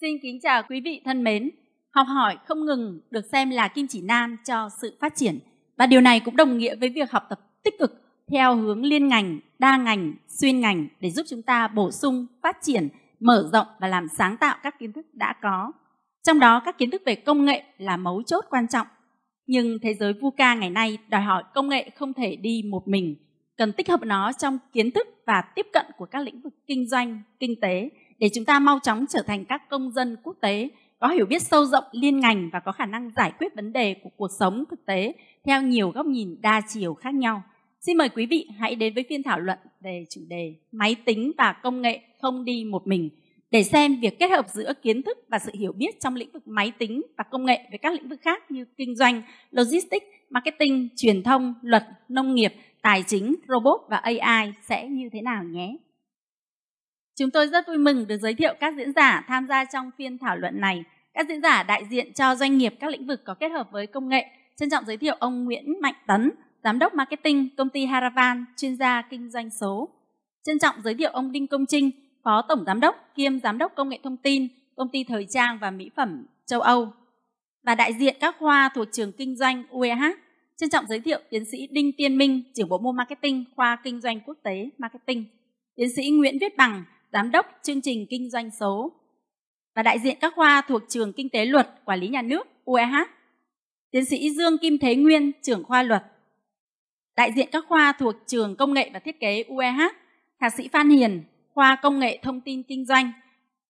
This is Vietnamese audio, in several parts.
Xin kính chào quý vị thân mến. Học hỏi không ngừng được xem là kim chỉ nam cho sự phát triển và điều này cũng đồng nghĩa với việc học tập tích cực theo hướng liên ngành, đa ngành, xuyên ngành để giúp chúng ta bổ sung, phát triển, mở rộng và làm sáng tạo các kiến thức đã có. Trong đó các kiến thức về công nghệ là mấu chốt quan trọng. Nhưng thế giới VUCA ngày nay đòi hỏi công nghệ không thể đi một mình, cần tích hợp nó trong kiến thức và tiếp cận của các lĩnh vực kinh doanh, kinh tế để chúng ta mau chóng trở thành các công dân quốc tế có hiểu biết sâu rộng liên ngành và có khả năng giải quyết vấn đề của cuộc sống thực tế theo nhiều góc nhìn đa chiều khác nhau. Xin mời quý vị hãy đến với phiên thảo luận về chủ đề máy tính và công nghệ không đi một mình để xem việc kết hợp giữa kiến thức và sự hiểu biết trong lĩnh vực máy tính và công nghệ với các lĩnh vực khác như kinh doanh, logistics, marketing, truyền thông, luật, nông nghiệp, tài chính, robot và AI sẽ như thế nào nhé. Chúng tôi rất vui mừng được giới thiệu các diễn giả tham gia trong phiên thảo luận này. Các diễn giả đại diện cho doanh nghiệp các lĩnh vực có kết hợp với công nghệ. Trân trọng giới thiệu ông Nguyễn Mạnh Tấn, Giám đốc Marketing công ty Haravan, chuyên gia kinh doanh số. Trân trọng giới thiệu ông Đinh Công Trinh, Phó Tổng Giám đốc kiêm Giám đốc Công nghệ Thông tin, Công ty Thời trang và Mỹ phẩm châu Âu. Và đại diện các khoa thuộc trường kinh doanh UEH. Trân trọng giới thiệu tiến sĩ Đinh Tiên Minh, trưởng bộ môn Marketing, khoa Kinh doanh quốc tế Marketing. Tiến sĩ Nguyễn Viết Bằng, Giám đốc chương trình kinh doanh số. Và đại diện các khoa thuộc trường Kinh tế luật, Quản lý nhà nước UEH. Tiến sĩ Dương Kim Thế Nguyên, trưởng khoa luật. Đại diện các khoa thuộc trường Công nghệ và Thiết kế UEH. Thạc sĩ Phan Hiền, khoa Công nghệ Thông tin Kinh doanh.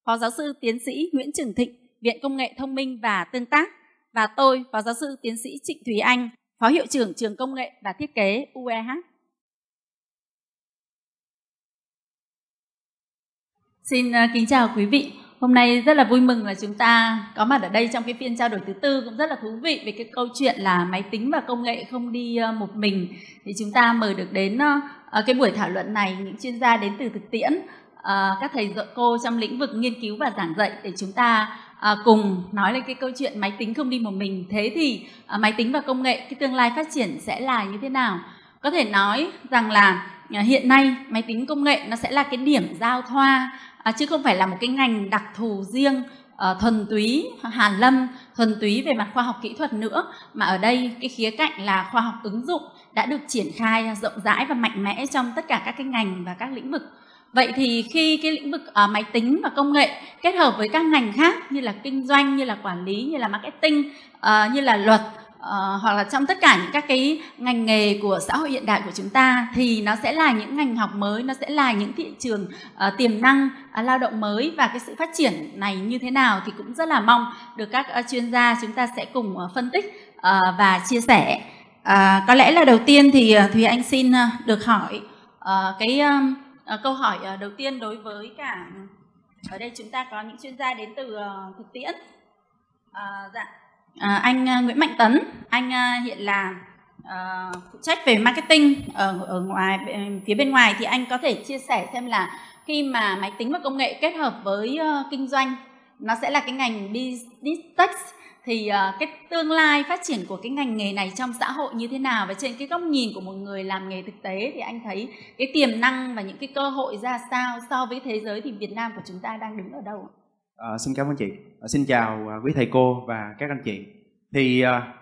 Phó giáo sư tiến sĩ Nguyễn Trường Thịnh, Viện Công nghệ Thông minh và Tương tác. Và tôi, Phó giáo sư tiến sĩ Trịnh Thúy Anh, Phó hiệu trưởng trường Công nghệ và Thiết kế UEH. Xin ờ, kính chào quý vị. Hôm nay rất là vui mừng là chúng ta có mặt ở đây trong cái phiên trao đổi thứ tư cũng rất là thú vị về cái câu chuyện là máy tính và công nghệ không đi ờ, một mình. Thì chúng ta mời được đến ờ, cái buổi thảo luận này những chuyên gia đến từ thực tiễn, các thầy dạy cô trong lĩnh vực nghiên cứu và giảng dạy để chúng ta cùng nói lên cái câu chuyện máy tính không đi một mình. Thế thì máy tính và công nghệ cái tương lai phát triển sẽ là như thế nào? Có thể nói rằng là hiện nay máy tính công nghệ nó sẽ là cái điểm giao thoa à, chứ không phải là một cái ngành đặc thù riêng uh, thuần túy hàn lâm thuần túy về mặt khoa học kỹ thuật nữa. Mà ở đây cái khía cạnh là khoa học ứng dụng đã được triển khai rộng rãi và mạnh mẽ trong tất cả các cái ngành và các lĩnh vực. Vậy thì khi cái lĩnh vực uh, máy tính và công nghệ kết hợp với các ngành khác như là kinh doanh như là quản lý như là marketing uh, như là luật uh, hoặc là trong tất cả những các cái ngành nghề của xã hội hiện đại của chúng ta thì nó sẽ là những ngành học mới nó sẽ là những thị trường uh, tiềm năng uh, lao động mới và cái sự phát triển này như thế nào thì cũng rất là mong được các uh, chuyên gia chúng ta sẽ cùng uh, phân tích uh, và chia sẻ. Uh, có lẽ là đầu tiên thì uh, thùy anh xin uh, được hỏi uh, cái uh, uh, câu hỏi uh, đầu tiên đối với cả ở đây chúng ta có những chuyên gia đến từ uh, thực tiễn. Uh, dạ. À, anh ờ, Nguyễn Mạnh Tấn, anh ờ, hiện là uh, phụ trách về marketing ở ở ngoài phía bên ngoài thì anh có thể chia sẻ xem là khi mà máy tính và công nghệ kết hợp với uh, kinh doanh nó sẽ là cái ngành business tech thì uh, cái tương lai phát triển của cái ngành nghề này trong xã hội như thế nào và trên cái góc nhìn của một người làm nghề thực tế thì anh thấy cái tiềm năng và những cái cơ hội ra sao so với thế giới thì Việt Nam của chúng ta đang đứng ở đâu ạ? À, xin cảm ơn chị. À, xin chào à, quý thầy cô và các anh chị. Thì à,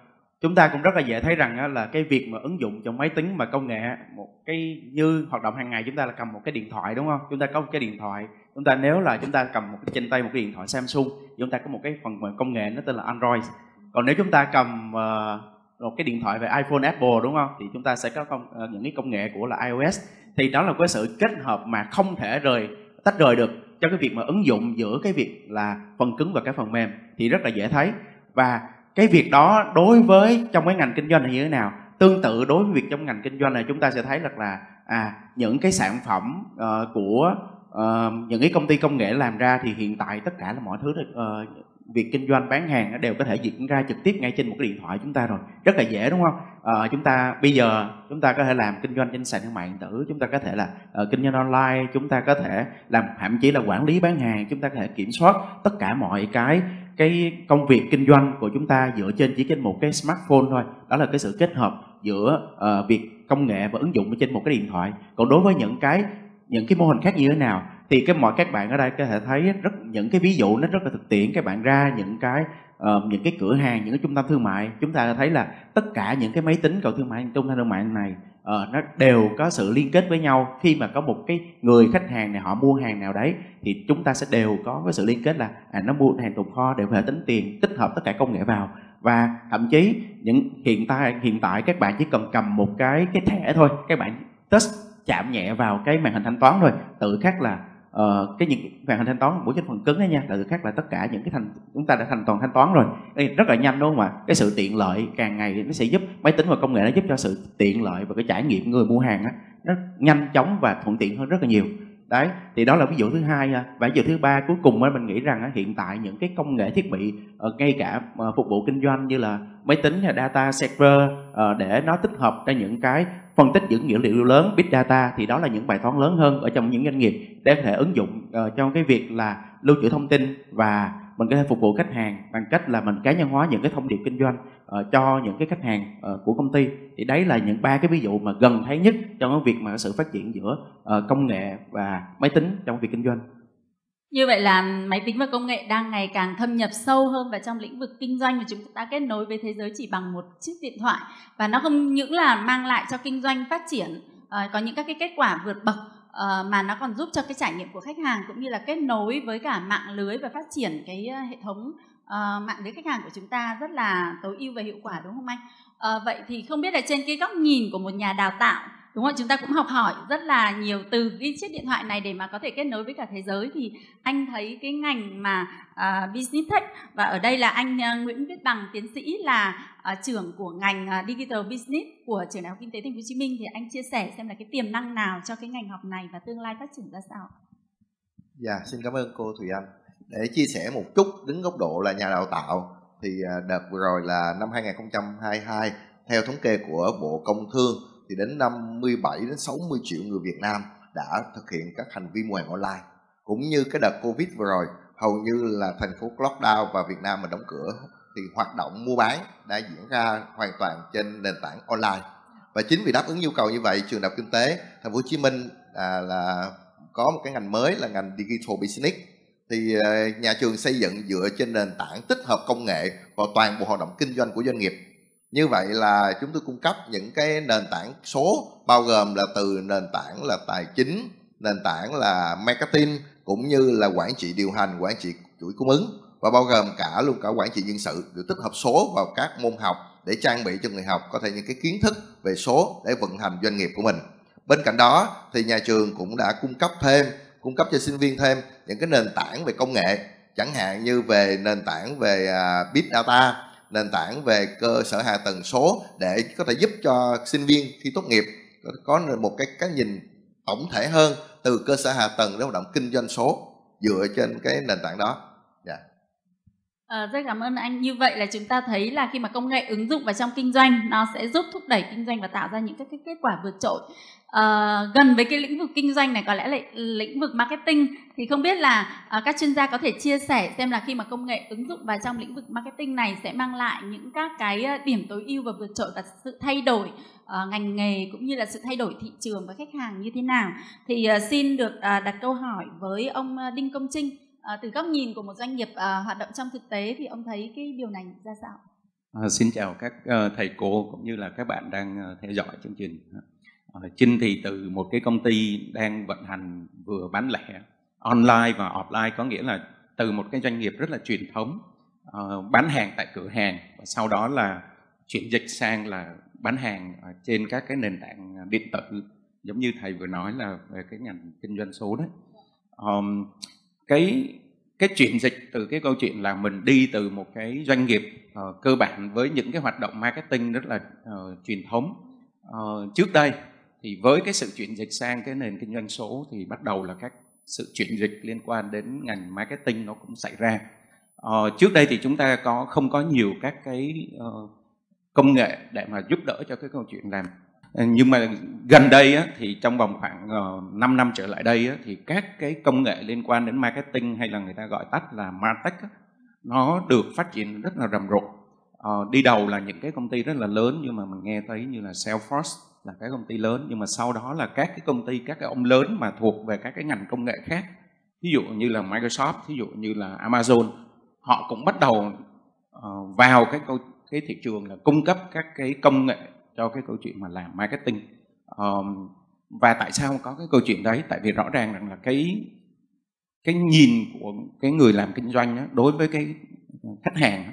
chúng ta cũng rất là dễ thấy rằng á, là cái việc mà ứng dụng trong máy tính mà công nghệ một cái như hoạt động hàng ngày chúng ta là cầm một cái điện thoại đúng không? Chúng ta có một cái điện thoại. Chúng ta nếu là chúng ta cầm một cái trên tay một cái điện thoại Samsung, chúng ta có một cái phần công nghệ nó tên là Android. Còn nếu chúng ta cầm uh, một cái điện thoại về iPhone Apple đúng không? Thì chúng ta sẽ có công, những cái công nghệ của là iOS. Thì đó là cái sự kết hợp mà không thể rời tách rời được cho cái việc mà ứng dụng giữa cái việc là phần cứng và cái phần mềm thì rất là dễ thấy. Và cái việc đó đối với trong cái ngành kinh doanh là như thế nào? Tương tự đối với việc trong ngành kinh doanh này chúng ta sẽ thấy được là à những cái sản phẩm uh, của uh, những cái công ty công nghệ làm ra thì hiện tại tất cả là mọi thứ uh, việc kinh doanh bán hàng đều có thể diễn ra trực tiếp ngay trên một cái điện thoại chúng ta rồi. Rất là dễ đúng không? À, chúng ta bây giờ chúng ta có thể làm kinh doanh trên sàn thương mại điện tử chúng ta có thể là uh, kinh doanh online chúng ta có thể làm thậm chí là quản lý bán hàng chúng ta có thể kiểm soát tất cả mọi cái cái công việc kinh doanh của chúng ta dựa trên chỉ trên một cái smartphone thôi. Đó là cái sự kết hợp giữa uh, việc công nghệ và ứng dụng trên một cái điện thoại. Còn đối với những cái những cái mô hình khác như thế nào? Thì cái mọi các bạn ở đây có thể thấy rất những cái ví dụ nó rất là thực tiễn. Các bạn ra những cái uh, những cái cửa hàng những cái trung tâm thương mại. Chúng ta thấy là tất cả những cái máy tính cầu thương mại trung tâm thương mại này uh, nó đều có sự liên kết với nhau. Khi mà có một cái người khách hàng này họ mua hàng nào đấy thì chúng ta sẽ đều có cái sự liên kết là à, nó mua hàng tồn kho đều phải tính tiền tích hợp tất cả công nghệ vào. Và thậm chí những hiện tại hiện tại các bạn chỉ cần cầm một cái cái thẻ thôi. Các bạn touch chạm nhẹ vào cái màn hình thanh toán thôi. Tự khắc là uh, cái những màn hình thanh toán mỗi trên phần cứng ấy nha tự khác là tất cả những cái thành chúng ta đã thành toàn thanh toán rồi. Đây, rất là nhanh đúng không ạ? Cái sự tiện lợi càng ngày nó sẽ giúp máy tính và công nghệ nó giúp cho sự tiện lợi và cái trải nghiệm người mua hàng á nó nhanh chóng và thuận tiện hơn rất là nhiều. Đấy thì đó là ví dụ thứ hai à, và ví dụ thứ ba cuối cùng mình nghĩ rằng hiện tại những cái công nghệ thiết bị ờ, ngay cả ờ, phục vụ kinh doanh như là máy tính hay data server để nó tích hợp cho những cái phân tích những dữ liệu lớn big data thì đó là những bài toán lớn hơn ở trong những doanh nghiệp để có thể ứng dụng ờ, trong cái việc là lưu trữ thông tin và mình có thể phục vụ khách hàng bằng cách là mình cá nhân hóa những cái thông điệp kinh doanh uh, cho những cái khách hàng uh, của công ty. Thì đấy là những ba cái ví dụ mà gần thấy nhất trong cái việc mà sự phát triển giữa uh, công nghệ và máy tính trong việc kinh doanh như vậy là máy tính và công nghệ đang ngày càng thâm nhập sâu hơn vào trong lĩnh vực kinh doanh và chúng ta kết nối với thế giới chỉ bằng một chiếc điện thoại và nó không những là mang lại cho kinh doanh phát triển ờ, có những các cái kết quả vượt bậc ờ, mà nó còn giúp cho cái trải nghiệm của khách hàng cũng như là kết nối với cả mạng lưới và phát triển cái ờ, hệ thống mạng lưới khách hàng của chúng ta rất là tối ưu và hiệu quả, đúng không anh? Vậy thì không biết là trên cái góc nhìn của một nhà đào tạo đúng không? Chúng ta cũng học hỏi rất là nhiều từ cái chiếc điện thoại này để mà có thể kết nối với cả thế giới. Thì anh thấy cái ngành mà uh, business tech và ở đây là anh uh, Nguyễn Viết Bằng tiến sĩ là uh, trưởng của ngành uh, digital business của trường đại học kinh tế thành phố Hồ Chí Minh. Thì anh chia sẻ xem là cái tiềm năng nào cho cái ngành học này và tương lai phát triển ra sao Dạ, xin cảm ơn cô Thùy Anh. Để chia sẻ một chút đứng góc độ là nhà đào tạo thì đợt vừa rồi là năm 2022 theo thống kê của Bộ Công Thương thì đến 57 đến 60 triệu người Việt Nam đã thực hiện các hành vi mua hàng online. Cũng như cái đợt Covid vừa rồi, hầu như là thành phố lockdown và Việt Nam mà đóng cửa thì hoạt động mua bán đã diễn ra hoàn toàn trên nền tảng online. Và chính vì đáp ứng nhu cầu như vậy, trường đại học kinh tế thành phố Hồ Chí Minh à, là có một cái ngành mới là ngành digital business thì à, nhà trường xây dựng dựa trên nền tảng tích hợp công nghệ vào toàn bộ hoạt động kinh doanh của doanh nghiệp như vậy là chúng tôi cung cấp những cái nền tảng số, bao gồm là từ nền tảng là tài chính, nền tảng là marketing, cũng như là quản trị điều hành, quản trị chuỗi cung ứng, và bao gồm cả luôn cả quản trị nhân sự, được tích hợp số vào các môn học để trang bị cho người học có thể những cái kiến thức về số để vận hành doanh nghiệp của mình. Bên cạnh đó thì nhà trường cũng đã cung cấp thêm, cung cấp cho sinh viên thêm những cái nền tảng về công nghệ, chẳng hạn như về nền tảng về à, big data nền tảng về cơ sở hạ tầng số để có thể giúp cho sinh viên khi tốt nghiệp có một cái cái nhìn tổng thể hơn từ cơ sở hạ tầng đến hoạt động kinh doanh số dựa trên cái nền tảng đó. Yeah. À, rất cảm ơn anh. Như vậy là chúng ta thấy là khi mà công nghệ ứng dụng vào trong kinh doanh, nó sẽ giúp thúc đẩy kinh doanh và tạo ra những cái, cái kết quả vượt trội. Uh, gần với cái lĩnh vực kinh doanh này có lẽ là lĩnh vực marketing thì không biết là uh, các chuyên gia có thể chia sẻ xem là khi mà công nghệ ứng dụng vào trong lĩnh vực marketing này sẽ mang lại những các cái ờ, điểm tối ưu và vượt trội và sự thay đổi uh, ngành nghề cũng như là sự thay đổi thị trường và khách hàng như thế nào thì uh, xin được uh, đặt câu hỏi với ông Đinh Công Trinh à, từ góc nhìn của một doanh nghiệp à, hoạt động trong thực tế thì ông thấy cái điều này ra sao? À, xin chào các uh, thầy cô cũng như là các bạn đang uh, theo dõi chương trình. Ờ, Trinh thì từ một cái công ty đang vận hành vừa bán lẻ online và offline có nghĩa là từ một cái doanh nghiệp rất là truyền thống uh, bán hàng tại cửa hàng và sau đó là chuyển dịch sang là bán hàng ờ, trên các cái nền tảng điện tử giống như thầy vừa nói là về cái ngành kinh doanh số đấy um, cái cái chuyển dịch từ cái câu chuyện là mình đi từ một cái doanh nghiệp uh, cơ bản với những cái hoạt động marketing rất là uh, truyền thống uh, trước đây thì với cái sự chuyển dịch sang cái nền kinh doanh số thì bắt đầu là các sự chuyển dịch liên quan đến ngành marketing nó cũng xảy ra. Ờ, trước đây thì chúng ta có không có nhiều các cái uh, công nghệ để mà giúp đỡ cho cái câu chuyện làm. Ờ, nhưng mà gần đây á, thì trong vòng khoảng ờ, uh, 5 năm trở lại đây á, thì các cái công nghệ liên quan đến marketing hay là người ta gọi tắt là martech á, nó được phát triển rất là rầm rộ. Uh, đi đầu là những cái công ty rất là lớn nhưng mà mình nghe thấy như là Salesforce là cái công ty lớn nhưng mà sau đó là các cái công ty các cái ông lớn mà thuộc về các cái ngành công nghệ khác. Ví dụ như là Microsoft ví dụ như là Amazon họ cũng bắt đầu uh, vào cái câu cái thị trường là cung cấp các cái công nghệ cho cái câu chuyện mà làm marketing. Um, và tại sao có cái câu chuyện đấy? Tại vì rõ ràng rằng là cái cái nhìn của cái người làm kinh doanh đó, đối với cái khách hàng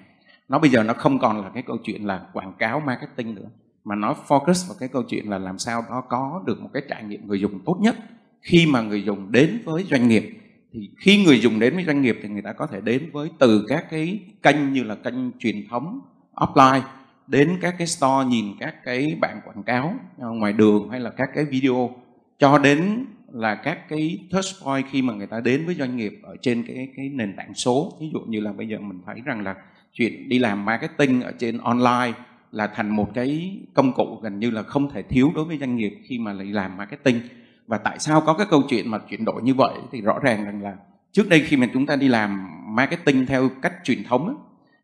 nó bây giờ nó không còn là cái câu chuyện là quảng cáo marketing nữa mà nó focus vào cái câu chuyện là làm sao đó có được một cái trải nghiệm người dùng tốt nhất. Khi mà người dùng đến với doanh nghiệp, thì khi người dùng đến với doanh nghiệp thì người ta có thể đến với từ các cái kênh như là kênh truyền thống offline, đến các cái store nhìn các cái bảng quảng cáo ngoài đường hay là các cái video, cho đến là các cái touch point khi mà người ta đến với doanh nghiệp ở trên cái cái nền tảng số. Ví dụ như là bây giờ mình thấy rằng là chuyện đi làm marketing ở trên online là thành một cái công cụ gần như là không thể thiếu đối với doanh nghiệp khi mà lại làm marketing. Và tại sao có cái câu chuyện mà chuyển đổi như vậy? Thì rõ ràng rằng là trước đây khi mà chúng ta đi làm marketing theo cách truyền thống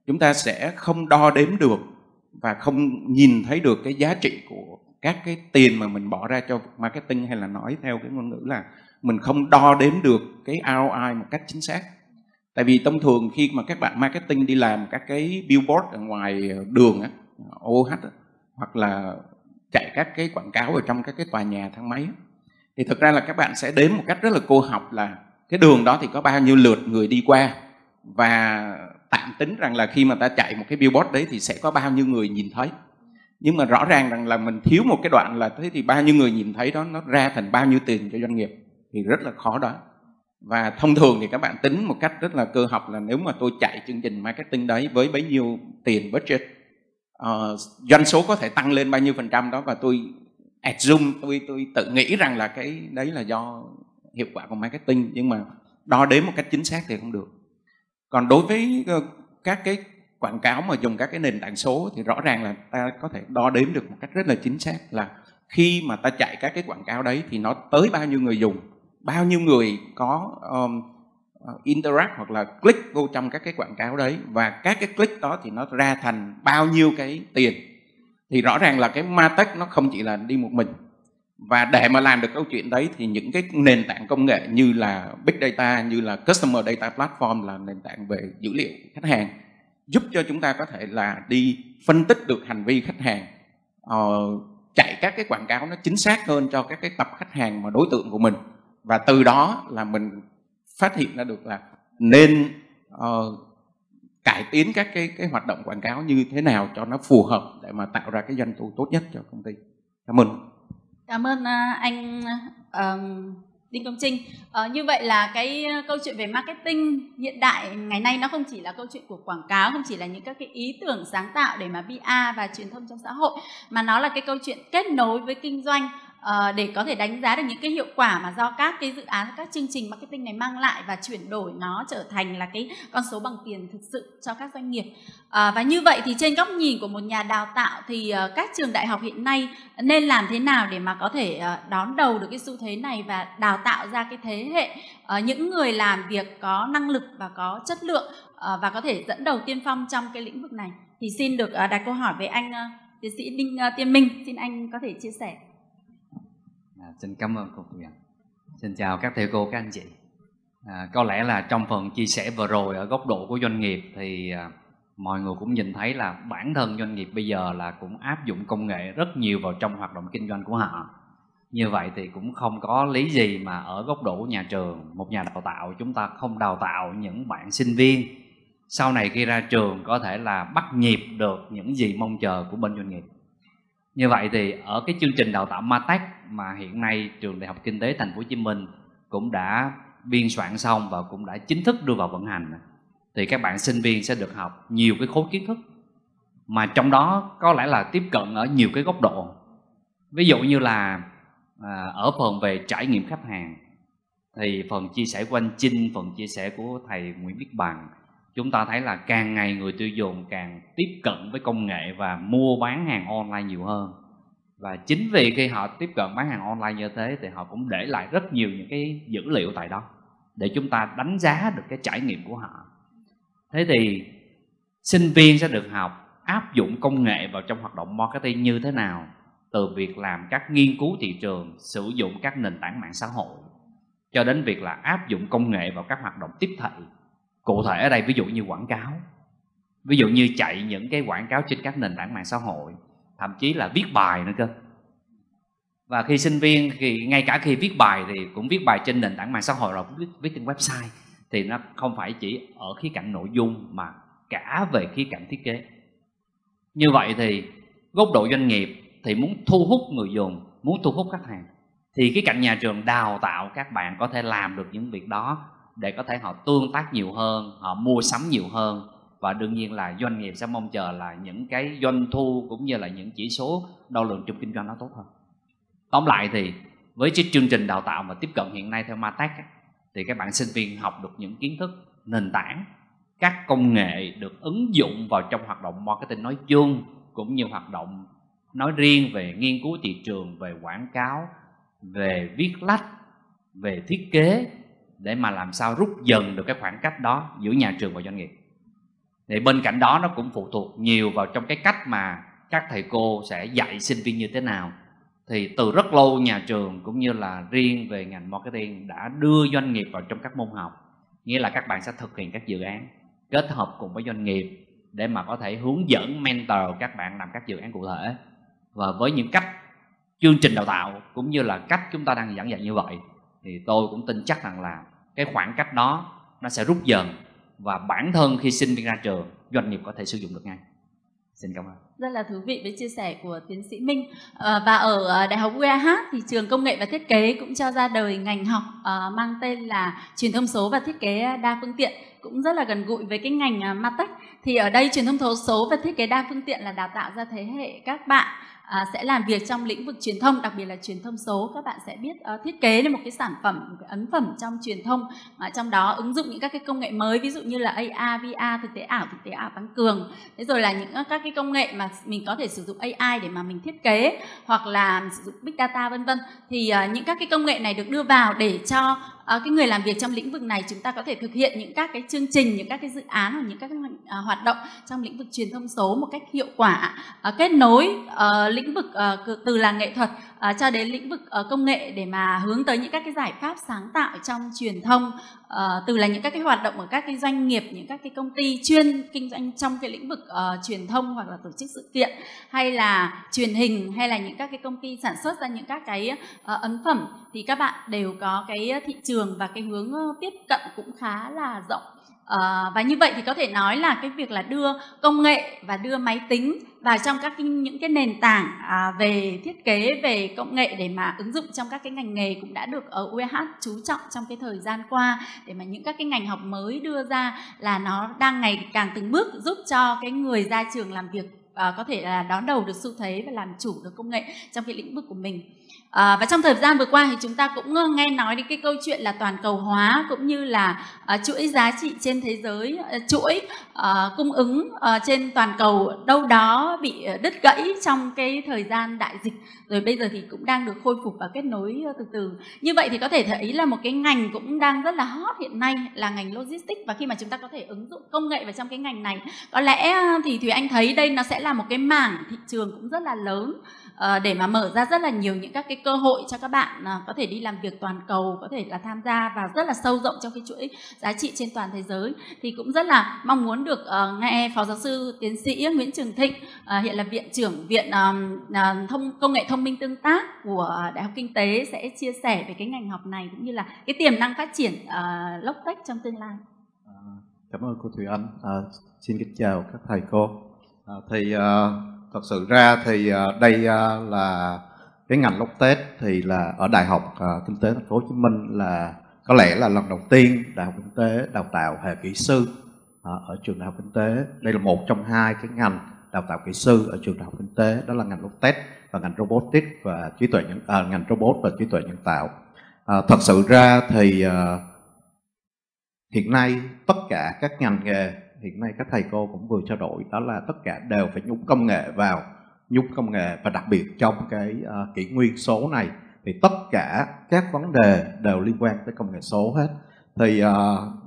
chúng ta sẽ không đo đếm được và không nhìn thấy được cái giá trị của các cái tiền mà mình bỏ ra cho marketing hay là nói theo cái ngôn ngữ là mình không đo đếm được cái ROI một cách chính xác. Tại vì thông thường khi mà các bạn marketing đi làm các cái billboard ở ngoài đường á OH hoặc là chạy các cái quảng cáo ở trong các cái tòa nhà thang máy thì thực ra là các bạn sẽ đếm một cách rất là cô học là cái đường đó thì có bao nhiêu lượt người đi qua và tạm tính rằng là khi mà ta chạy một cái billboard đấy thì sẽ có bao nhiêu người nhìn thấy. Nhưng mà rõ ràng rằng là mình thiếu một cái đoạn là thế thì bao nhiêu người nhìn thấy đó, nó ra thành bao nhiêu tiền cho doanh nghiệp thì rất là khó đó. Và thông thường thì các bạn tính một cách rất là cơ học là nếu mà tôi chạy chương trình marketing đấy với bấy nhiêu tiền budget uh, doanh số có thể tăng lên bao nhiêu phần trăm đó và tôi assume tôi tôi tự nghĩ rằng là cái đấy là do hiệu quả của marketing nhưng mà đo đếm một cách chính xác thì không được. Còn đối với ờ, các cái quảng cáo mà dùng các cái nền tảng số thì rõ ràng là ta có thể đo đếm được một cách rất là chính xác là khi mà ta chạy các cái quảng cáo đấy thì nó tới bao nhiêu người dùng bao nhiêu người có um, Ờ, interact hoặc là click vô trong các cái quảng cáo đấy. Và các cái click đó thì nó ra thành bao nhiêu cái tiền. Thì rõ ràng là cái martech nó không chỉ là đi một mình. Và để mà làm được câu chuyện đấy thì những cái nền tảng công nghệ như là big data như là customer data platform là nền tảng về dữ liệu khách hàng giúp cho chúng ta có thể là đi phân tích được hành vi khách hàng uh, chạy các cái quảng cáo nó chính xác hơn cho các cái tập khách hàng mà đối tượng của mình. Và từ đó là mình phát hiện ra được là nên uh, cải tiến các cái cái hoạt động quảng cáo như thế nào cho nó phù hợp để mà tạo ra cái doanh thu tốt nhất cho công ty. Cảm ơn. Cảm ơn uh, anh um, Đinh Công Trinh. Ờ, như vậy là cái câu chuyện về marketing hiện đại ngày nay nó không chỉ là câu chuyện của quảng cáo, không chỉ là những các cái ý tưởng sáng tạo để mà PR và truyền thông trong xã hội, mà nó là cái câu chuyện kết nối với kinh doanh uh, để có thể đánh giá được những cái hiệu quả mà do các cái dự án các chương trình marketing này mang lại và chuyển đổi nó trở thành là cái con số bằng tiền thực sự cho các doanh nghiệp. Uh, và như vậy thì trên góc nhìn của một nhà đào tạo thì uh, các trường đại học hiện nay nên làm thế nào để mà có thể uh, đón đầu được cái xu thế này và đào tạo ra cái thế hệ uh, những người làm việc có năng lực và có chất lượng uh, và có thể dẫn đầu tiên phong trong cái lĩnh vực này? Thì xin được uh, đặt câu hỏi với anh uh, tiến sĩ Đinh uh, Tiên Minh. Xin anh có thể chia sẻ xin cảm ơn cô Huyền. Xin chào các thầy cô, các anh chị. À, có lẽ là trong phần chia sẻ vừa rồi ở góc độ của doanh nghiệp thì à, mọi người cũng nhìn thấy là bản thân doanh nghiệp bây giờ là cũng áp dụng công nghệ rất nhiều vào trong hoạt động kinh doanh của họ. Như vậy thì cũng không có lý gì mà ở góc độ của nhà trường, một nhà đào tạo chúng ta không đào tạo những bạn sinh viên sau này khi ra trường có thể là bắt nhịp được những gì mong chờ của bên doanh nghiệp như vậy thì ở cái chương trình đào tạo Matech mà hiện nay trường Đại học Kinh tế Thành phố Hồ Chí Minh cũng đã biên soạn xong và cũng đã chính thức đưa vào vận hành. Thì các bạn sinh viên sẽ được học nhiều cái khối kiến thức mà trong đó có lẽ là tiếp cận ở nhiều cái góc độ. Ví dụ như là à, ở phần về trải nghiệm khách hàng thì phần chia sẻ của anh Chinh phần chia sẻ của thầy Nguyễn Viết Bằng chúng ta thấy là càng ngày người tiêu dùng càng tiếp cận với công nghệ và mua bán hàng online nhiều hơn. Và chính vì khi họ tiếp cận bán hàng online như thế thì họ cũng để lại rất nhiều những cái dữ liệu tại đó để chúng ta đánh giá được cái trải nghiệm của họ. Thế thì sinh viên sẽ được học áp dụng công nghệ vào trong hoạt động marketing như thế nào? Từ việc làm các nghiên cứu thị trường, sử dụng các nền tảng mạng xã hội, cho đến việc là áp dụng công nghệ vào các hoạt động tiếp thị cụ thể ở đây ví dụ như quảng cáo ví dụ như chạy những cái quảng cáo trên các nền tảng mạng xã hội thậm chí là viết bài nữa cơ. Và khi sinh viên thì ngay cả khi viết bài thì cũng viết bài trên nền tảng mạng xã hội rồi cũng viết, viết trên website thì nó không phải chỉ ở khía cạnh nội dung mà cả về khía cạnh thiết kế. Như vậy thì góc độ doanh nghiệp thì muốn thu hút người dùng muốn thu hút khách hàng thì cái cạnh nhà trường đào tạo các bạn có thể làm được những việc đó để có thể họ tương tác nhiều hơn, họ mua sắm nhiều hơn. Và đương nhiên là doanh nghiệp sẽ mong chờ là những cái doanh thu cũng như là những chỉ số đo lường trong kinh doanh nó tốt hơn. Tóm lại thì, với cái chương trình đào tạo mà tiếp cận hiện nay theo Matech thì các bạn sinh viên học được những kiến thức, nền tảng, các công nghệ được ứng dụng vào trong hoạt động marketing nói chung cũng như hoạt động nói riêng về nghiên cứu thị trường, về quảng cáo, về viết lách, về thiết kế để mà làm sao rút dần được cái khoảng cách đó giữa nhà trường và doanh nghiệp. Thì bên cạnh đó nó cũng phụ thuộc nhiều vào trong cái cách mà các thầy cô sẽ dạy sinh viên như thế nào. Thì từ rất lâu nhà trường cũng như là riêng về ngành marketing đã đưa doanh nghiệp vào trong các môn học. Nghĩa là các bạn sẽ thực hiện các dự án, kết hợp cùng với doanh nghiệp để mà có thể hướng dẫn, mentor các bạn làm các dự án cụ thể. Và với những cách chương trình đào tạo cũng như là cách chúng ta đang giảng dạy như vậy thì tôi cũng tin chắc rằng là cái khoảng cách đó nó sẽ rút dần và bản thân khi sinh viên ra trường doanh nghiệp có thể sử dụng được ngay. Xin cảm ơn. Rất là thú vị với chia sẻ của tiến sĩ Minh. À, và ở ờ, đại học UAH thì trường công nghệ và thiết kế cũng cho ra đời ngành học à, mang tên là truyền thông số và thiết kế đa phương tiện cũng rất là gần gũi với cái ngành à, Matech thì ở đây truyền thông số và thiết kế đa phương tiện là đào tạo ra thế hệ các bạn à, sẽ làm việc trong lĩnh vực truyền thông đặc biệt là truyền thông số. Các bạn sẽ biết uh, thiết kế lên một cái sản phẩm một cái ấn phẩm trong truyền thông mà trong đó ứng dụng những các cái công nghệ mới ví dụ như là AR, VR thực tế ảo thực tế ảo tăng cường. Thế rồi là những ờ, các cái công nghệ mà mình có thể sử dụng AI để mà mình thiết kế hoặc là sử dụng big data vân vân. Thì uh, những các cái công nghệ này được đưa vào để cho Ờ, cái người làm việc trong lĩnh vực này, chúng ta có thể thực hiện những các cái chương trình, những các cái dự án hoặc những các cái hoạt ờ, động trong lĩnh vực truyền thông số một cách hiệu quả ờ, kết nối lĩnh vực từ làng nghệ thuật cho đến lĩnh vực công nghệ để mà hướng tới những các cái giải pháp sáng tạo trong truyền thông. Từ là những các cái hoạt động ở các cái doanh nghiệp, những các cái công ty chuyên kinh doanh trong cái lĩnh vực truyền thông hoặc là tổ chức sự kiện, hay là truyền hình, hay là những các cái công ty sản xuất ra những các cái ấn phẩm thì các bạn đều có cái ờ, thị trường và cái hướng ờ, tiếp cận cũng khá là rộng. À, và như vậy thì có thể nói là cái việc là đưa công nghệ và đưa máy tính vào trong các cái, những cái nền tảng à, về thiết kế về công nghệ để mà ứng dụng trong các cái ngành nghề cũng đã được ở UEH chú trọng trong cái thời gian qua để mà những các cái ngành học mới đưa ra là nó đang ngày càng từng bước giúp cho cái người ra trường làm việc à, có thể là đón đầu được xu thế và làm chủ được công nghệ trong cái lĩnh vực của mình. À, và trong thời gian vừa qua thì chúng ta cũng nghe nói đến cái câu chuyện là toàn cầu hóa cũng như là uh, chuỗi giá trị trên thế giới, uh, chuỗi uh, cung ứng uh, trên toàn cầu đâu đó bị đứt gãy trong cái thời gian đại dịch. Rồi bây giờ thì cũng đang được khôi phục và kết nối uh, từ từ. Như vậy thì có thể thấy là một cái ngành cũng đang rất là hot hiện nay là ngành logistics. Và khi mà chúng ta có thể ứng dụng công nghệ vào trong cái ngành này có lẽ thì Thùy Anh thấy đây nó sẽ là một cái mảng thị trường cũng rất là lớn. Ờ, để mà mở ra rất là nhiều những các cái cơ hội cho các bạn ờ, có thể đi làm việc toàn cầu có thể là tham gia và rất là sâu rộng trong cái chuỗi giá trị trên toàn thế giới thì cũng rất là mong muốn được ờ, nghe phó giáo sư tiến sĩ Nguyễn Trường Thịnh hiện là viện trưởng viện thông công nghệ thông minh tương tác của đại học kinh tế sẽ chia sẻ về cái ngành học này cũng như là cái tiềm năng phát triển uh, Loctech trong tương lai. À, cảm ơn cô Thùy Anh. À, xin kính chào các thầy cô. À, thì uh, thật sự ra thì ờ, đây ờ, là cái ngành lốc tết thì là ở đại học ờ, kinh tế thành phố hồ chí minh là có lẽ là lần đầu tiên đại học kinh tế đào tạo hệ kỹ sư ở trường đại học kinh tế. Đây là một trong hai cái ngành đào tạo kỹ sư ở trường đại học kinh tế đó là ngành lốc tết và ngành robotics và trí tuệ nhân à, ngành robot và trí tuệ nhân tạo. À, thật sự ra thì à, hiện nay tất cả các ngành nghề hiện nay các thầy cô cũng vừa trao đổi đó là tất cả đều phải nhúng công nghệ vào nhúng công nghệ và đặc biệt trong cái uh, kỷ nguyên số này thì tất cả các vấn đề đều liên quan tới công nghệ số hết thì uh,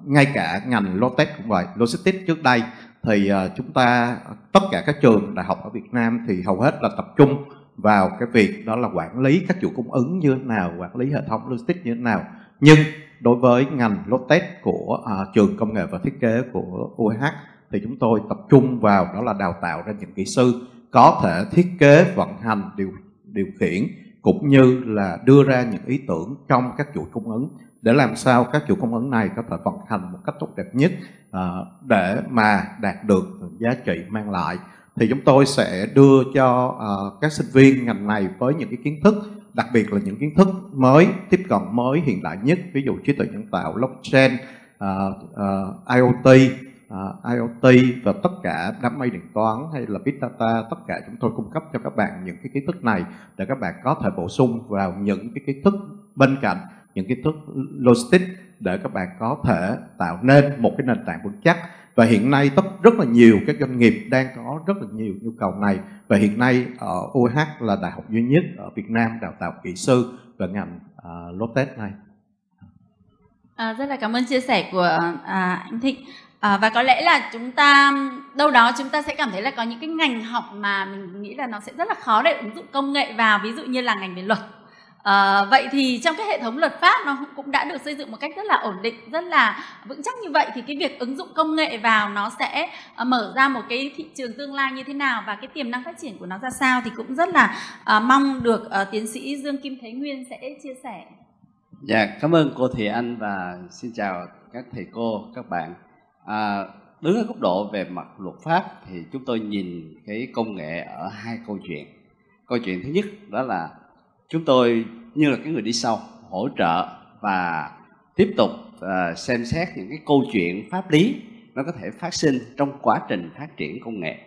ngay cả ngành logistics cũng vậy logistics trước đây thì uh, chúng ta tất cả các trường đại học ở Việt Nam thì hầu hết là tập trung vào cái việc đó là quản lý các chuỗi cung ứng như thế nào, quản lý hệ thống logistics như thế nào. Nhưng đối với ngành Lotech của à, trường công nghệ và thiết kế của UH thì chúng tôi tập trung vào đó là đào tạo ra những kỹ sư có thể thiết kế, vận hành, điều điều khiển cũng như là đưa ra những ý tưởng trong các chuỗi cung ứng để làm sao các chuỗi cung ứng này có thể vận hành một cách tốt đẹp nhất à, để mà đạt được giá trị mang lại. Thì chúng tôi sẽ đưa cho à, các sinh viên ngành này với những cái kiến thức đặc biệt là những kiến thức mới tiếp cận mới hiện đại nhất ví dụ trí tuệ nhân tạo blockchain uh, uh, IoT uh, IoT và tất cả đám mây điện toán hay là big data tất cả chúng tôi cung cấp cho các bạn những cái kiến thức này để các bạn có thể bổ sung vào những cái kiến thức bên cạnh những kiến thức logistics để các bạn có thể tạo nên một cái nền tảng vững chắc và hiện nay tất rất là nhiều các doanh nghiệp đang có rất là nhiều nhu cầu này và hiện nay ờ, ở UH là đại học duy nhất ở Việt Nam đào tạo kỹ sư về ngành ờ, uh, Lotus này. À, rất là cảm ơn chia sẻ của à, anh Thịnh. À, và có lẽ là chúng ta đâu đó chúng ta sẽ cảm thấy là có những cái ngành học mà mình nghĩ là nó sẽ rất là khó để ứng dụng công nghệ vào ví dụ như là ngành về luật À, vậy thì trong cái hệ thống luật pháp nó cũng đã được xây dựng một cách rất là ổn định, rất là vững chắc như vậy thì cái việc ứng dụng công nghệ vào nó sẽ uh, mở ra một cái thị trường tương lai như thế nào và cái tiềm năng phát triển của nó ra sao thì cũng rất là uh, mong được uh, tiến sĩ Dương Kim Thế Nguyên sẽ chia sẻ. Dạ, cảm ơn cô Thị Anh và xin chào các thầy cô, các bạn. À, đứng ở góc độ về mặt luật pháp thì chúng tôi nhìn cái công nghệ ở hai câu chuyện. Câu chuyện thứ nhất đó là chúng tôi như là cái người đi sau hỗ trợ và tiếp tục uh, xem xét những cái câu chuyện pháp lý nó có thể phát sinh trong quá trình phát triển công nghệ.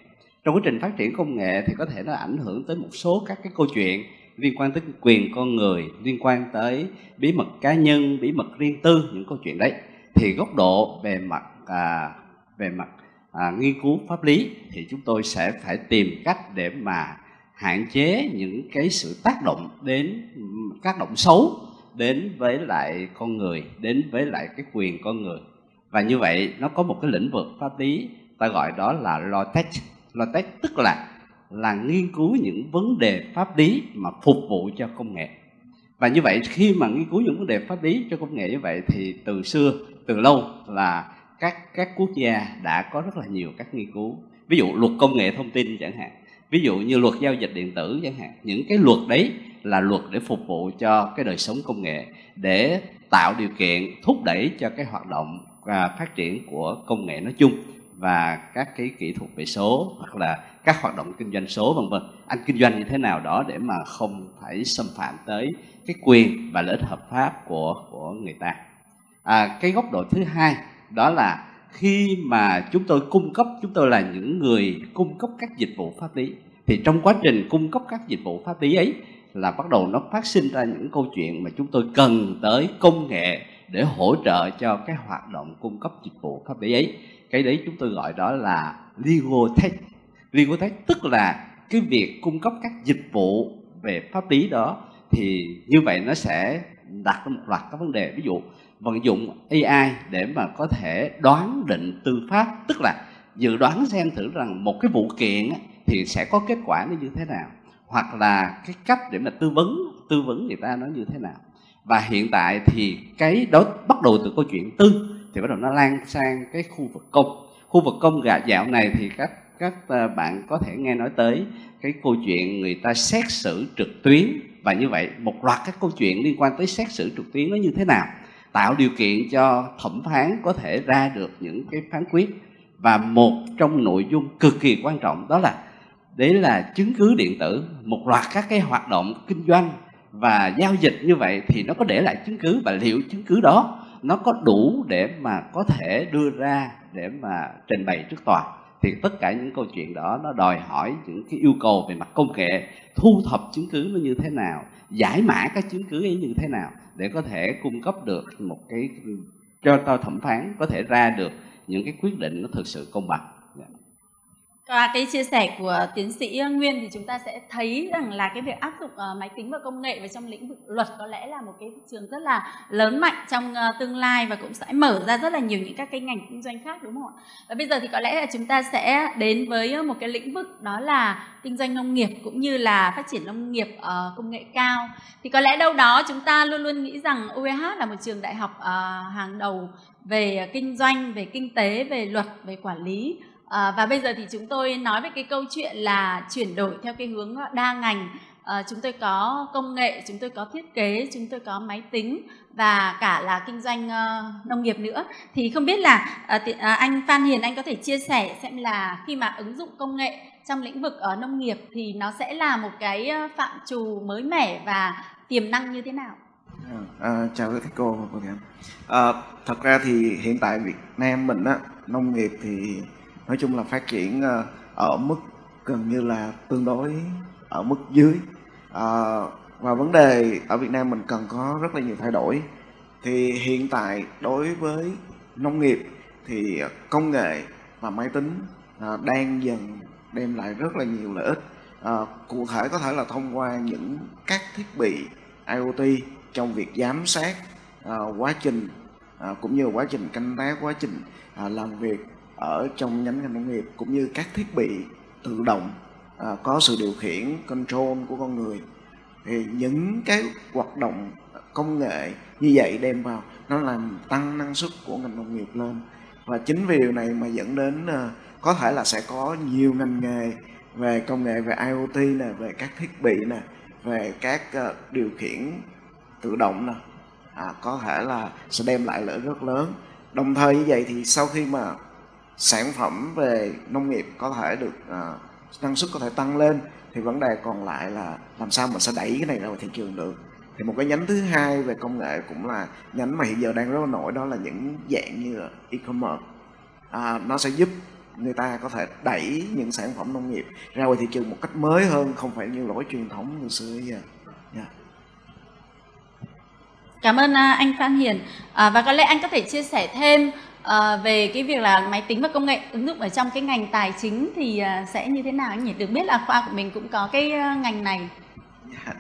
Trong quá trình phát triển công nghệ thì có thể nó ảnh hưởng tới một số các cái câu chuyện liên quan tới quyền con người liên quan tới bí mật cá nhân bí mật riêng tư những câu chuyện đấy. Thì góc độ về mặt à, về mặt à, nghiên cứu pháp lý thì chúng tôi sẽ phải tìm cách để mà hạn chế những cái sự tác động đến, tác động xấu đến với lại con người, đến với lại cái quyền con người. Và như vậy nó có một cái lĩnh vực pháp lý ta gọi đó là law tech law tech tức là là nghiên cứu những vấn đề pháp lý mà phục vụ cho công nghệ. Và như vậy khi mà nghiên cứu những vấn đề pháp lý cho công nghệ như vậy thì từ xưa, từ lâu là các các quốc gia đã có rất là nhiều các nghiên cứu. Ví dụ luật công nghệ thông tin chẳng hạn ví dụ như luật giao dịch điện tử chẳng hạn những cái luật đấy là luật để phục vụ cho cái đời sống công nghệ để tạo điều kiện thúc đẩy cho cái hoạt động và phát triển của công nghệ nói chung và các cái kỹ thuật về số hoặc là các hoạt động kinh doanh số vân vân. Anh kinh doanh như thế nào đó để mà không phải xâm phạm tới cái quyền và lợi ích hợp pháp của của người ta. À, cái góc độ thứ hai đó là khi mà chúng tôi cung cấp, chúng tôi là những người cung cấp các dịch vụ pháp lý, thì trong quá trình cung cấp các dịch vụ pháp lý ấy là bắt đầu nó phát sinh ra những câu chuyện mà chúng tôi cần tới công nghệ để hỗ trợ cho cái hoạt động cung cấp dịch vụ pháp lý ấy. Cái đấy chúng tôi gọi đó là legal tech legal tech tức là cái việc cung cấp các dịch vụ về pháp lý đó, thì như vậy nó sẽ đặt ra một loạt các vấn đề. Ví dụ vận dụng AI để mà có thể đoán định tư pháp. Tức là dự đoán xem thử rằng một cái vụ kiện thì sẽ có kết quả nó như thế nào, hoặc là cái cách để mà tư vấn tư vấn người ta nó như thế nào. Và hiện tại thì cái đó bắt đầu từ câu chuyện tư, thì bắt đầu nó lan sang cái khu vực công. Khu vực công gà dạo này thì các các ờ, bạn có thể nghe nói tới cái câu chuyện người ta xét xử trực tuyến. Và như vậy, một loạt các câu chuyện liên quan tới xét xử trực tuyến nó như thế nào? Tạo điều kiện cho thẩm phán có thể ra được những cái phán quyết. Và một trong nội dung cực kỳ quan trọng đó là, đấy là chứng cứ điện tử, một loạt các cái hoạt động kinh doanh và giao dịch như vậy thì nó có để lại chứng cứ. Và liệu chứng cứ đó nó có đủ để mà có thể đưa ra để mà trình bày trước tòa? Thì tất cả những câu chuyện đó nó đòi hỏi những cái yêu cầu về mặt công nghệ, thu thập chứng cứ nó như thế nào, giải mã các chứng cứ ấy như thế nào để có thể cung cấp được một cái, cho tòa thẩm phán, có thể ra được những cái quyết định nó thực sự công bằng. Qua cái chia sẻ của tiến sĩ ờ, Nguyên thì chúng ta sẽ thấy rằng là cái việc áp dụng uh, máy tính và công nghệ vào trong lĩnh vực luật có lẽ là một cái thị trường rất là lớn mạnh trong uh, tương lai và cũng sẽ mở ra rất là nhiều những các cái ngành kinh doanh khác đúng không ạ? Và bây giờ thì có lẽ là chúng ta sẽ đến với một cái lĩnh vực đó là kinh doanh nông nghiệp cũng như là phát triển nông nghiệp uh, công nghệ cao. Thì có lẽ đâu đó chúng ta luôn luôn nghĩ rằng UEH là một trường đại học hàng đầu về kinh doanh, về kinh tế, về luật, về quản lý À, và bây giờ thì chúng tôi nói về cái câu chuyện là chuyển đổi theo cái hướng đa ngành. À, chúng tôi có công nghệ, chúng tôi có thiết kế, chúng tôi có máy tính và cả là kinh doanh uh, nông nghiệp nữa. Thì không biết là uh, uh, anh Phan Hiền anh có thể chia sẻ xem là khi mà ứng dụng công nghệ trong lĩnh vực ở nông nghiệp thì nó sẽ là một cái phạm trù mới mẻ và tiềm năng như thế nào? À, à chào các thầy cô và cô à, thật ra thì hiện tại Việt Nam mình á nông nghiệp thì nói chung là phát triển ờ, ở mức gần như là tương đối ở mức dưới. À, và vấn đề ở Việt Nam mình cần có rất là nhiều thay đổi. Thì hiện tại đối với nông nghiệp thì công nghệ và máy tính à, đang dần đem lại rất là nhiều lợi ích. À, cụ thể có thể là thông qua những các thiết bị IoT trong việc giám sát à, quá trình à, cũng như quá trình canh tác quá trình à, làm việc ở trong nhánh ngành nông nghiệp cũng như các thiết bị tự động à, có sự điều khiển control của con người. Thì những cái hoạt động công nghệ như vậy đem vào nó làm tăng năng suất của ngành nông nghiệp lên. Và chính vì điều này mà dẫn đến à, có thể là sẽ có nhiều ngành nghề về công nghệ về IoT nè về các thiết bị nè về các uh, điều khiển tự động nè à, có thể là sẽ đem lại lợi rất lớn. Đồng thời như vậy thì sau khi mà sản phẩm về nông nghiệp có thể được uh, năng suất có thể tăng lên thì vấn đề còn lại là làm sao mình sẽ đẩy cái này ra ngoài thị trường được. Thì một cái nhánh thứ hai về công nghệ cũng là nhánh mà hiện giờ đang rất là nổi đó là những dạng như là e-commerce. À, nó sẽ giúp người ta có thể đẩy những sản phẩm nông nghiệp ra ngoài thị trường một cách mới hơn không phải như lỗi truyền thống như xưa giờ yeah. Dạ. Cảm ơn à, anh Phan Hiền. À, và có lẽ anh có thể chia sẻ thêm à, về cái việc là máy tính và công nghệ ứng dụng ở trong cái ngành tài chính thì ờ, sẽ như thế nào anh nhỉ? Được biết là khoa của mình cũng có cái ờ, ngành này. Dạ.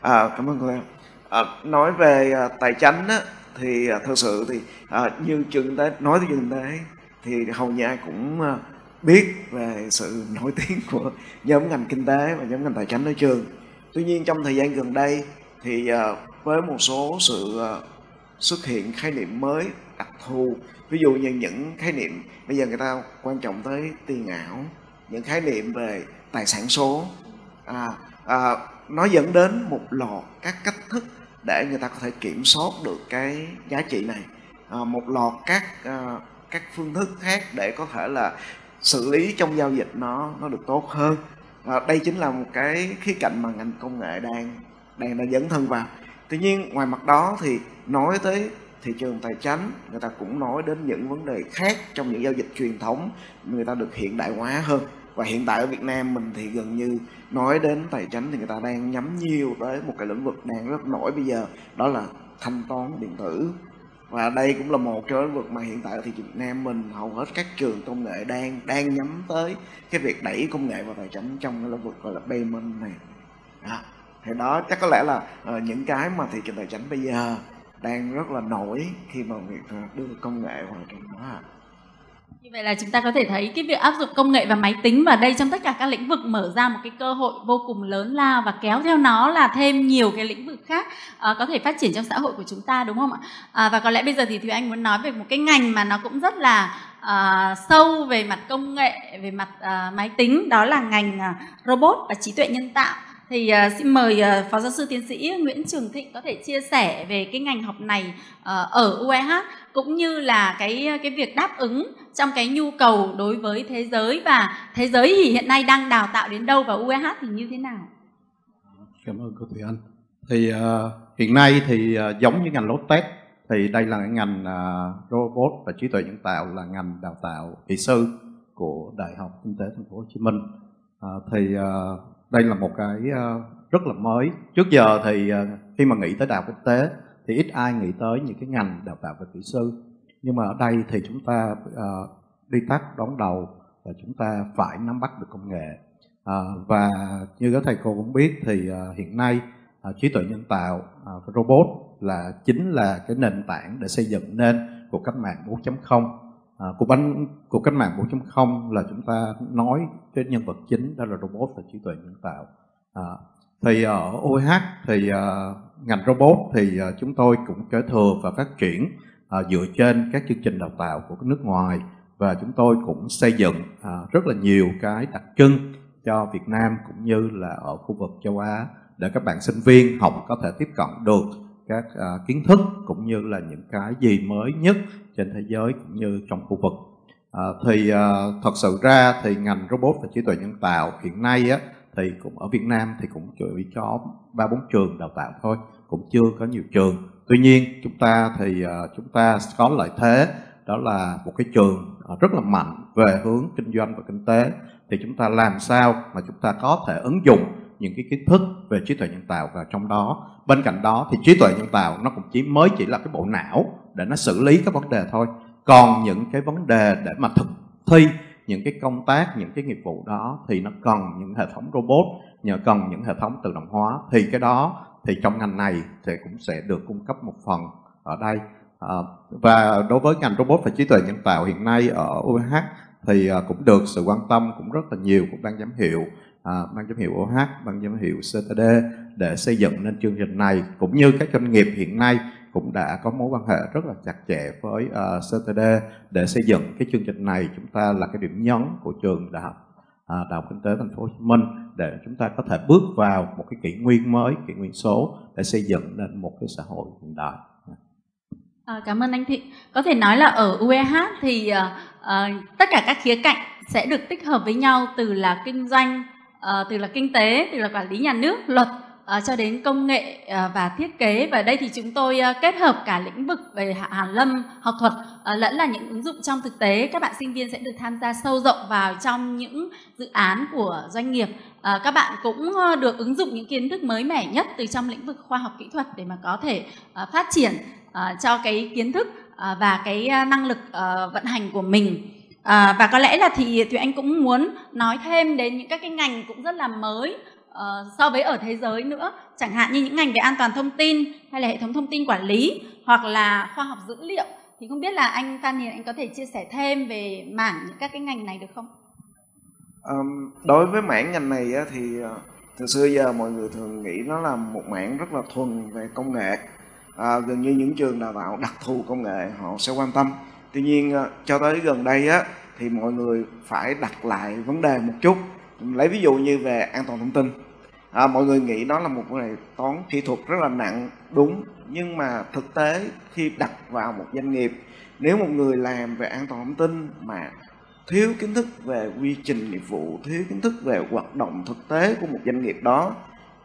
À, cảm ơn cô em. À, nói về à, tài chính á, thì à, sự thì à, như trường tế nói tới trường tế thì hầu như ai cũng à, biết về sự nổi tiếng của nhóm ngành kinh tế và nhóm ngành tài chính ở trường. Tuy nhiên trong thời gian gần đây thì à, với một số sự à, xuất hiện khái niệm mới đặc thù. Ví dụ như những khái niệm bây giờ người ta quan trọng tới tiền ảo những khái niệm về tài sản số. À, à, nó dẫn đến một loạt các cách thức để người ta có thể kiểm soát được cái giá trị này. À, một loạt các à, các phương thức khác để có thể là xử lý trong giao dịch nó nó được tốt hơn. À, đây chính là một cái khía cạnh mà ngành công nghệ đang đang đang dấn thân vào. Tuy nhiên ngoài mặt đó thì nói tới thị trường tài chính người ta cũng nói đến những vấn đề khác trong những giao dịch truyền thống người ta được hiện đại hóa hơn. Và hiện tại ở Việt Nam mình thì gần như nói đến tài chính thì người ta đang nhắm nhiều tới một cái lĩnh vực đang rất nổi bây giờ đó là thanh toán điện tử. Và đây cũng là một trong lĩnh vực mà hiện tại ở thị trường Việt Nam mình hầu hết các trường công nghệ đang đang nhắm tới cái việc đẩy công nghệ vào tài chính trong cái lĩnh vực gọi là payment này. Đó. thì đó chắc có lẽ là uh, những cái mà thị trường tài chính bây giờ đang rất là nổi khi mà việc đưa công nghệ vào trong đó như vậy là chúng ta có thể thấy cái việc áp dụng công nghệ và máy tính vào đây trong tất cả các lĩnh vực mở ra một cái cơ hội vô cùng lớn lao và kéo theo nó là thêm nhiều cái lĩnh vực khác uh, có thể phát triển trong xã hội của chúng ta đúng không ạ? Uh, và có lẽ bây giờ thì Thùy Anh muốn nói về một cái ngành mà nó cũng rất là uh, sâu về mặt công nghệ, về mặt uh, máy tính đó là ngành uh, robot và trí tuệ nhân tạo thì uh, xin mời uh, phó giáo sư tiến sĩ Nguyễn Trường Thịnh có thể chia sẻ về cái ngành học này uh, ở UEH cũng như là cái cái việc đáp ứng trong cái nhu cầu đối với thế giới và thế giới thì hiện nay đang đào tạo đến đâu và UEH thì như thế nào? Cảm ơn cô Thùy Anh. Thì uh, hiện nay thì uh, giống như ngành lốt test thì đây là cái ngành uh, robot và trí tuệ nhân tạo là ngành đào tạo kỹ sư của Đại học Kinh tế Thành phố Hồ Chí Minh. Uh, thì uh, đây là một cái ờ, rất là mới. Trước giờ thì ờ, khi mà nghĩ tới đại học quốc tế thì ít ai nghĩ tới những cái ngành đào tạo về kỹ sư. Nhưng mà ở đây thì chúng ta uh, đi tắt đón đầu và chúng ta phải nắm bắt được công nghệ. Và như các thầy cô cũng biết thì hiện nay trí tuệ nhân tạo robot là chính là cái nền tảng để xây dựng nên cuộc cách mạng 4.0 à, cuộc bánh cuộc cách mạng 4.0 là chúng ta nói cái nhân vật chính đó là robot và trí tuệ nhân tạo. À, thì à, ở OH thì à, ngành robot thì à, chúng tôi cũng kế thừa và phát triển à, dựa trên các chương trình đào tạo của nước ngoài và chúng tôi cũng xây dựng à, rất là nhiều cái đặc trưng cho Việt Nam cũng như là ở khu vực châu Á để các bạn sinh viên học có thể tiếp cận được các uh, kiến thức cũng như là những cái gì mới nhất trên thế giới cũng như trong khu vực. à, thì à, thật sự ra thì ngành robot và trí tuệ nhân tạo hiện nay á thì cũng ở Việt Nam thì cũng chỉ có ba bốn trường đào tạo thôi cũng chưa có nhiều trường tuy nhiên chúng ta thì à, chúng ta có lợi thế đó là một cái trường à, rất là mạnh về hướng kinh doanh và kinh tế thì chúng ta làm sao mà chúng ta có thể ứng dụng những cái kiến thức về trí tuệ nhân tạo vào trong đó. Bên cạnh đó thì trí tuệ nhân tạo nó cũng chỉ mới chỉ là cái bộ não để nó xử lý các vấn đề thôi. Còn những cái vấn đề để mà thực thi những cái công tác những cái nghiệp vụ đó thì nó cần những hệ thống robot nhờ cần những hệ thống tự động hóa. Thì cái đó thì trong ngành này thì cũng sẽ được cung cấp một phần ở đây. À, và đối với ngành robot và trí tuệ nhân tạo hiện nay ở UH thì ờ, cũng được sự quan tâm cũng rất là nhiều của ban giám hiệu à, ban giám hiệu OH, ban giám hiệu CTD để xây dựng nên chương trình này cũng như các doanh nghiệp hiện nay cũng đã có mối quan hệ rất là chặt chẽ với ờ, uh, CTD để xây dựng cái chương trình này chúng ta là cái điểm nhấn của trường đại học uh, đại học kinh tế thành phố Hồ Chí Minh để chúng ta có thể bước vào một cái kỷ nguyên mới kỷ nguyên số để xây dựng nên một cái xã hội hiện đại À, cảm ơn anh Thị. Có thể nói là ở UEH thì uh, uh, tất cả các khía cạnh sẽ được tích hợp với nhau từ là kinh doanh, Ờ, từ là kinh tế, từ là quản lý nhà nước, luật à, cho đến công nghệ à, và thiết kế. Và đây thì chúng tôi à, kết hợp cả lĩnh vực về hàn lâm học thuật à, lẫn là những ứng dụng trong thực tế. Các bạn sinh viên sẽ được tham gia sâu rộng vào trong những dự án của doanh nghiệp. À, các bạn cũng được ứng dụng những kiến thức mới mẻ nhất từ trong lĩnh vực khoa học kỹ thuật để mà có thể à, phát triển à, cho cái kiến thức à, và cái năng lực à, vận hành của mình. À, và có lẽ là thì thì anh cũng muốn nói thêm đến những các cái ngành cũng rất là mới uh, so với ở thế giới nữa. Chẳng hạn như những ngành về an toàn thông tin hay là hệ thống thông tin quản lý hoặc là khoa học dữ liệu. Thì không biết là anh Phan Hiền anh có thể chia sẻ thêm về mảng những các cái ngành này được không? Um, đối với mảng ngành này á, thì ờ, từ xưa giờ mọi người thường nghĩ nó là một mảng rất là thuần về công nghệ. À, gần như những trường đào tạo đặc thù công nghệ họ sẽ quan tâm tuy nhiên ờ, cho tới gần đây á thì mọi người phải đặt lại vấn đề một chút. Lấy ví dụ như về an toàn thông tin. À, mọi người nghĩ nó là một bài toán kỹ thuật rất là nặng đúng. Nhưng mà thực tế khi đặt vào một doanh nghiệp nếu một người làm về an toàn thông tin mà thiếu kiến thức về quy trình nghiệp vụ thiếu kiến thức về hoạt động thực tế của một doanh nghiệp đó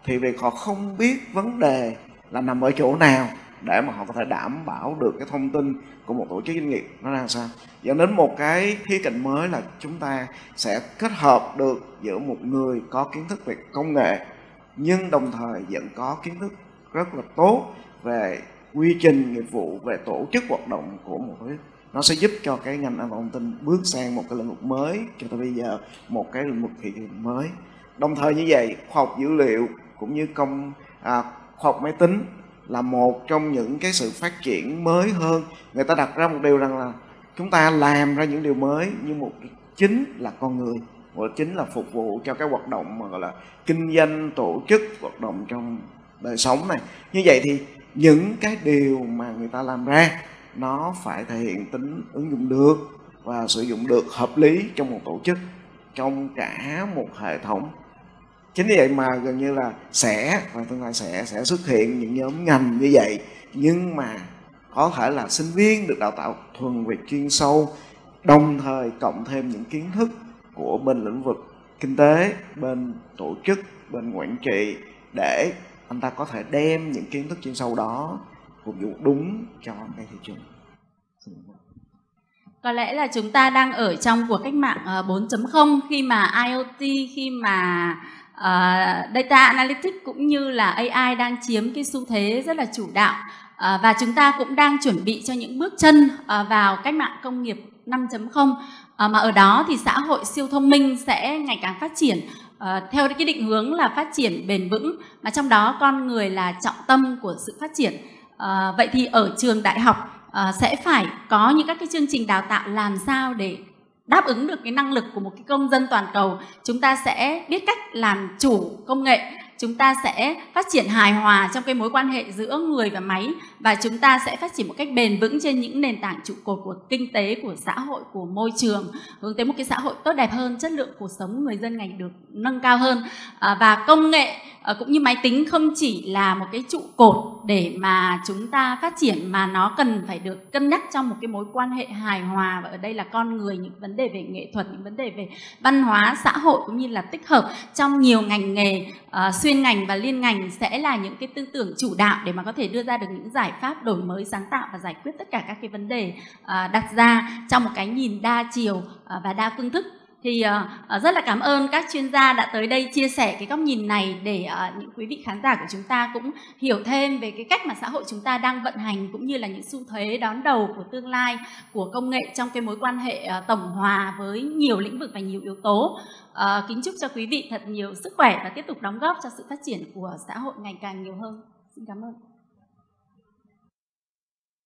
thì việc họ không biết vấn đề là nằm ở chỗ nào để mà họ có thể đảm bảo được cái thông tin của một tổ chức doanh nghiệp nó ra sao. Dẫn đến một cái khía cạnh mới là chúng ta sẽ kết hợp được giữa một người có kiến thức về công nghệ nhưng đồng thời vẫn có kiến thức rất là tốt về quy trình nghiệp vụ về tổ chức hoạt động của một cái nó sẽ giúp cho cái ngành an toàn thông tin bước sang một cái lĩnh vực mới cho tới bây giờ một cái lĩnh vực thị trường mới. Đồng thời như vậy khoa học dữ liệu cũng như công à, khoa học máy tính là một trong những cái sự phát triển mới hơn. Người ta đặt ra một điều rằng là chúng ta làm ra những điều mới, nhưng một chính là con người và chính là phục vụ cho cái hoạt động mà gọi là kinh doanh, tổ chức, hoạt động trong đời sống này. Như vậy thì những cái điều mà người ta làm ra, nó phải thể hiện tính ứng dụng được và sử dụng được hợp lý trong một tổ chức, trong cả một hệ thống chính vì vậy mà gần như là sẽ và tương lai sẽ sẽ xuất hiện những nhóm ngành như vậy. Nhưng mà có thể là sinh viên được đào tạo thuần về chuyên sâu, đồng thời cộng thêm những kiến thức của bên lĩnh vực kinh tế, bên tổ chức, bên quản trị để anh ta có thể đem những kiến thức chuyên sâu đó phục vụ đúng cho cái thị trường. Có lẽ là chúng ta đang ở trong cuộc cách mạng ờ, 4.0 khi mà IoT, khi mà uh, data analytics cũng như là AI đang chiếm cái xu thế rất là chủ đạo. Uh, và chúng ta cũng đang chuẩn bị cho những bước chân uh, vào cách mạng công nghiệp 5.0 uh, mà ở đó thì xã hội siêu thông minh sẽ ngày càng phát triển uh, theo cái định hướng là phát triển bền vững mà trong đó con người là trọng tâm của sự phát triển. Uh, vậy thì ở trường đại học à, sẽ phải có những các cái chương trình đào tạo làm sao để đáp ứng được cái năng lực của một cái công dân toàn cầu, chúng ta sẽ biết cách làm chủ công nghệ chúng ta sẽ phát triển hài hòa trong cái mối quan hệ giữa người và máy và chúng ta sẽ phát triển một cách bền vững trên những nền tảng trụ cột của kinh tế của xã hội của môi trường hướng tới một cái xã hội tốt đẹp hơn chất lượng cuộc sống người dân ngành được nâng cao hơn. À, và công nghệ à, cũng như máy tính không chỉ là một cái trụ cột để mà chúng ta phát triển mà nó cần phải được cân nhắc trong một cái mối quan hệ hài hòa. Và ở đây là con người những vấn đề về nghệ thuật những vấn đề về văn hóa xã hội cũng như là tích hợp trong nhiều ngành nghề uh, xuyên ngành và liên ngành sẽ là những cái tư tưởng chủ đạo để mà có thể đưa ra được những giải pháp đổi mới sáng tạo và giải quyết tất cả các cái vấn đề uh, đặt ra trong một cái nhìn đa chiều uh, và đa phương thức. Thì uh, rất là cảm ơn các chuyên gia đã tới đây chia sẻ cái góc nhìn này để uh, những quý vị khán giả của chúng ta cũng hiểu thêm về cái cách mà xã hội chúng ta đang vận hành cũng như là những xu thế đón đầu của tương lai của công nghệ trong cái mối quan hệ uh, tổng hòa với nhiều lĩnh vực và nhiều yếu tố. À, kính chúc cho quý vị thật nhiều sức khỏe và tiếp tục đóng góp cho sự phát triển của xã hội ngày càng nhiều hơn. Xin cảm ơn.